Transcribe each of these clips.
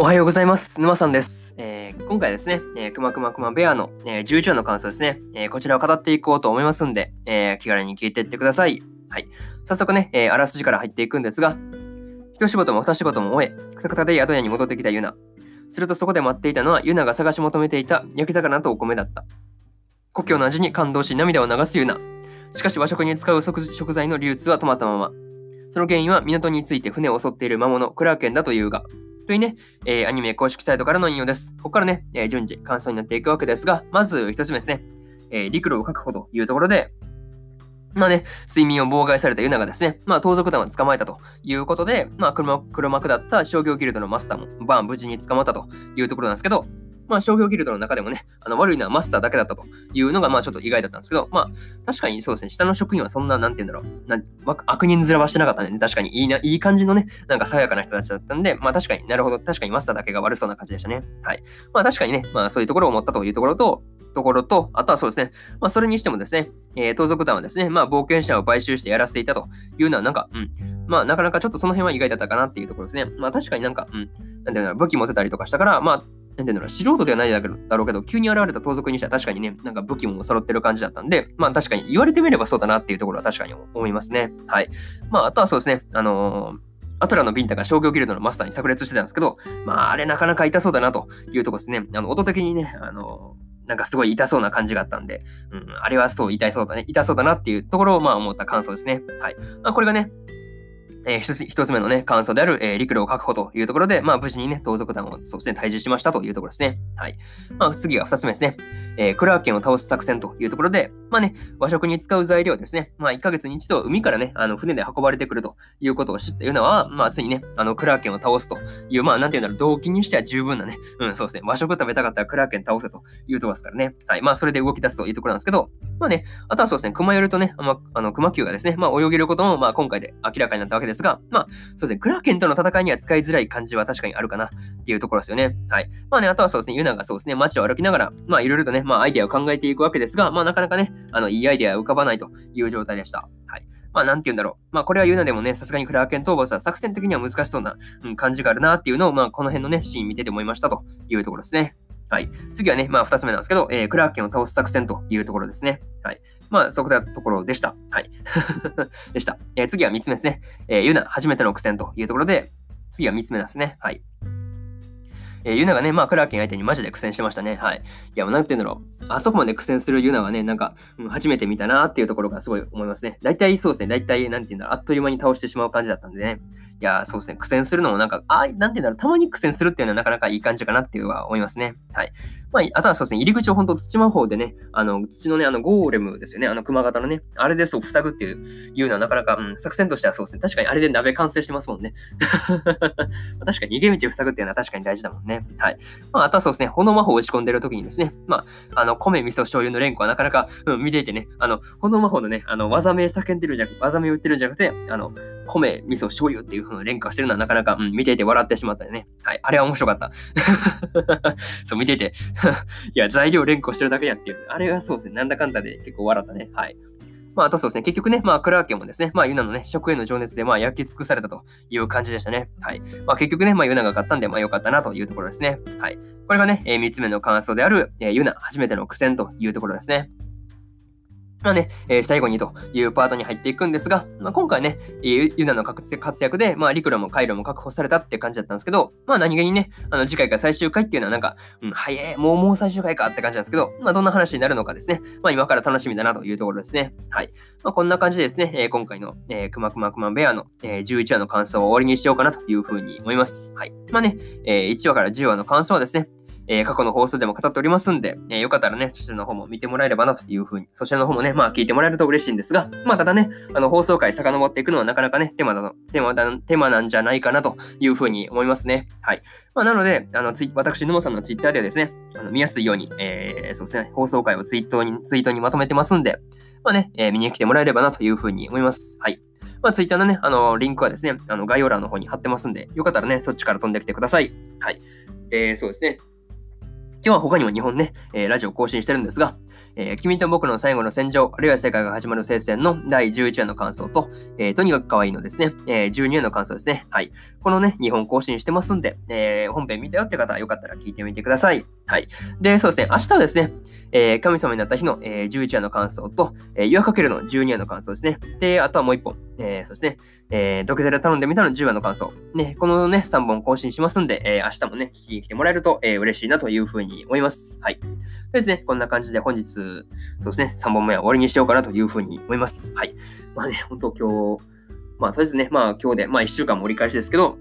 おはようございます。沼さんです。えー、今回ですね、えー、くまくまくまベアの、えー、11話の感想ですね、えー、こちらを語っていこうと思いますんで、え、気軽に聞いていってください。はい。早速ね、え、あらすじから入っていくんですが、一仕事も二仕事も終え、くたくたで宿屋に戻ってきたユナ。するとそこで待っていたのはユナが探し求めていた焼き魚とお米だった。故郷の味に感動し涙を流すユナ。しかし和食に使う食材の流通は止まったまま。その原因は港について船を襲っている魔物、クラーケンだというが、というね、えー、アニメ公式サイトからの引用です。ここからね、えー、順次感想になっていくわけですが、まず1つ目ですね、えー、陸路を確保というところで、まあね、睡眠を妨害されたユナがですね、まあ盗賊団を捕まえたということで、まあ黒幕だった商業ギルドのマスターもバーン無事に捕まったというところなんですけど、まあ、商業ギルドの中でもね、あの悪いのはマスターだけだったというのが、まあ、ちょっと意外だったんですけど、まあ、確かにそうですね、下の職員はそんな、なんて言うんだろう、な悪人面はしてなかったんでね、確かにいいな、いい感じのね、なんか爽やかな人たちだったんで、まあ、確かになるほど、確かにマスターだけが悪そうな感じでしたね。はい。まあ、確かにね、まあ、そういうところを思ったというところと、ところと、あとはそうですね、まあ、それにしてもですね、えー、盗賊団はですね、まあ、冒険者を買収してやらせていたというのは、なんか、うん、まあ、なかなかちょっとその辺は意外だったかなっていうところですね。まあ、確かになんか、うん、なんていうんだろう、武器持てたりとかしたから、まあ、なんていうの素人ではないだろうけど、急に現れた盗賊にしては確かにね、なんか武器も揃ってる感じだったんで、まあ確かに言われてみればそうだなっていうところは確かに思いますね。はい。まああとはそうですね、あのーアトラのビンタが商業ギルドのマスターに炸裂してたんですけど、まあ、あれなかなか痛そうだなというとこですね。あの、音的にね、あのなんかすごい痛そうな感じがあったんで、うん、あれはそう痛そうだね、痛そうだなっていうところをまあ思った感想ですね。はい。まあ、これがね、えー、一つ一つ目のね、感想である、えー、陸路を確保というところで、まあ、無事にね、盗賊団をそうですね、退治しましたというところですね。はい。まあ、次が二つ目ですね。えー、クラーケンを倒す作戦というところで、まあね、和食に使う材料ですね。まあ、1ヶ月に一度海からね、あの船で運ばれてくるということを知っているのは、まあ、ついにね、あの、クラーケンを倒すという、まあ、なんていうんだろう、動機にしては十分なね、うん、そうですね、和食食べたかったらクラーケン倒せというところですからね。はい。まあ、それで動き出すというところなんですけど、まあね、あとはそうですね、熊よるとね、まあ、あの熊球がですね、まあ、泳げることも、まあ、今回で明らかになったわけですですが、まあ、そうですね、クラーケンとの戦いには使いづらい感じは確かにあるかなっていうところですよね。はい。まあね、あとはそうですね、ユナがそうですね、街を歩きながら、まあ、いろいろとね、まあ、アイデアを考えていくわけですが、まあ、なかなかね、あの、いいアイデアが浮かばないという状態でした。はい。まあ、なんて言うんだろう。まあ、これは言うのでもね、さすがにクラーケン討伐は作戦的には難しそうな、うん、感じがあるなっていうのを、まあ、この辺のね、シーン見てて思いましたというところですね。はい。次はね、まあ、二つ目なんですけど、えー、クラーケンを倒す作戦というところですね。はい。まあ、そこだところでした。はい。でした。えー、次は三つ目ですね。えー、ユナ、初めての苦戦というところで、次は三つ目ですね。はい。えー、ユナがね、まあ、クラーケン相手にマジで苦戦してましたね。はい。いや、なんて言うんだろう。あそこまで苦戦するユナはね、なんか、うん、初めて見たなっていうところがすごい思いますね。大体そうですね。大体、なんて言うんだろう。あっという間に倒してしまう感じだったんでね。いや、そうですね。苦戦するのもなんか、あなんて言うんだろう。たまに苦戦するっていうのはなかなかいい感じかなっていうのは思いますね。はい。まあ、あとはそうですね。入り口を本当土魔法でね、あの、土のね、あの、ゴーレムですよね。あの、熊型のね。あれでそう、塞ぐっていういうのはなかなか、うん、作戦としてはそうですね。確かにあれで鍋完成してますもんね。確かに逃げ道を塞ぐっていうのは確かに大事だもんね。はい。まあ、あとはそうですね。炎魔法を打ち込んでる時にですね。まあ、あの、米、味噌、醤油の連呼はなかなか、うん、見ていてね、あの、炎魔法のね、あの、技名叫んでるんじゃなく、技名を言ってるんじゃなくて、あの、米、味噌、醤油っていう風の連呼してるのはなかなか、うん、見ていて笑ってしまったよね。はい。あれは面白かった。そう、見ていて いや、材料連呼してるだけやっていう。あれがそうですね。なんだかんだで結構笑ったね。はい。まあ、あとそうですね。結局ね、まあ、クラーケンもですね、まあ、ユナのね、食への情熱で、まあ、焼き尽くされたという感じでしたね。はい。まあ、結局ね、まあ、ユナが勝ったんで、まあ、良かったなというところですね。はい。これがね、えー、3つ目の感想である、えー、ユナ、初めての苦戦というところですね。まあね、えー、最後にというパートに入っていくんですが、まあ、今回ね、ユナの活躍で、まあ、リクラもカイロも確保されたって感じだったんですけど、まあ何気にね、あの次回が最終回っていうのはなんか、うん、早い、もうもう最終回かって感じなんですけど、まあどんな話になるのかですね、まあ今から楽しみだなというところですね。はい。まあこんな感じでですね、えー、今回の、えー、くまくまくまベアの、えー、11話の感想を終わりにしようかなというふうに思います。はい。まあね、えー、1話から10話の感想はですね、えー、過去の放送でも語っておりますんで、えー、よかったらね、そちらの方も見てもらえればなというふうに、そちらの方もね、まあ聞いてもらえると嬉しいんですが、まあただね、あの放送回遡っていくのはなかなかね、手間だ手間だ手間なんじゃないかなというふうに思いますね。はい。まあなので、あのツイ私、沼さんのツイッターではですね、あの見やすいように、えー、そうですね、放送回をツイートにツイートにまとめてますんで、まあね、えー、見に来てもらえればなというふうに思います。はい。まあ、ツイッターのね、あの、リンクはですね、あの、概要欄の方に貼ってますんで、よかったらね、そっちから飛んできてください。はい。で、そうですね。今日は他にも日本ね、えー、ラジオ更新してるんですが、えー、君と僕の最後の戦場、あるいは世界が始まる聖戦の第11話の感想と、えー、とにかく可愛いのですね、えー、12話の感想ですね。はい。このね、日本更新してますんで、えー、本編見たよって方はよかったら聞いてみてください。はい。で、そうですね、明日はですね、えー、神様になった日の、えー、11話の感想と、えー、岩かけるの12話の感想ですね。で、あとはもう1本、えー、そうですね、えー、ドケゼラ頼んでみたの10話の感想。ね、このね、3本更新しますんで、えー、明日もね、聞きに来てもらえると、えー、嬉しいなというふうに思います。はい。でですね、こんな感じで本日、そうですね、3本目は終わりにしようかなというふうに思います。はい。まあね、本当今日、まあ、とりあえずね、まあ今日で、まあ1週間も折り返しですけど、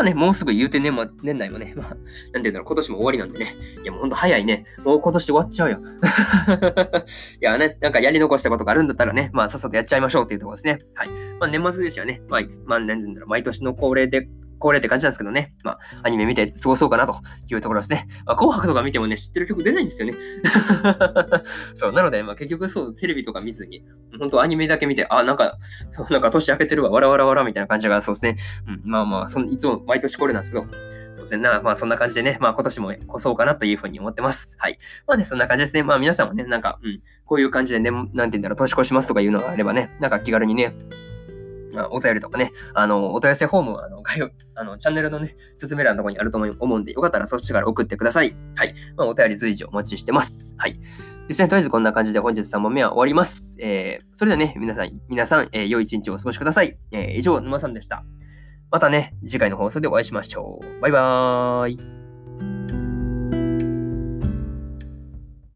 まあね、もうすぐ言うてね,、ま、年内もね、まあ、なんて言うんだろう、今年も終わりなんでね。いや、もうほんと早いね。もう今年終わっちゃうよ。いやね、なんかやり残したことがあるんだったらね、まあ、さっさとやっちゃいましょうっていうところですね。はい。まあ、年末年始はね、まあ、まあ、なんて言うんだろう、毎年の恒例で恒例って感じなんですけどね。まあ、アニメ見て過ごそうかなというところですね。まあ、紅白とか見てもね、知ってる曲出ないんですよね。そう、なので、まあ、結局そう、テレビとか見ずに、本当アニメだけ見て、あ、なんか、そうなんか年明けてるわ、わらわらわらみたいな感じが、そうですね。うん、まあまあ、そいつも毎年これなんですけど、そうですね。なまあ、そんな感じでね、まあ、今年も越そうかなというふうに思ってます。はい。まあね、そんな感じですね。まあ、皆さんもね、なんか、うん、こういう感じでね、なんて言うんだろう、年越しますとかいうのがあればね、なんか気軽にね、まあ、お便りとかね、あの、お問い合わせフォーム、あの、概要、あの、チャンネルのね、説明欄のところにあると思うんで、よかったらそっちから送ってください。はい。まあ、お便り随時お待ちしてます。はい。ですね、とりあえずこんな感じで本日3問目は終わります。えー、それではね、皆さん、皆さん、えー、良い一日をお過ごしください。えー、以上、沼さんでした。またね、次回の放送でお会いしましょう。バイバーイ。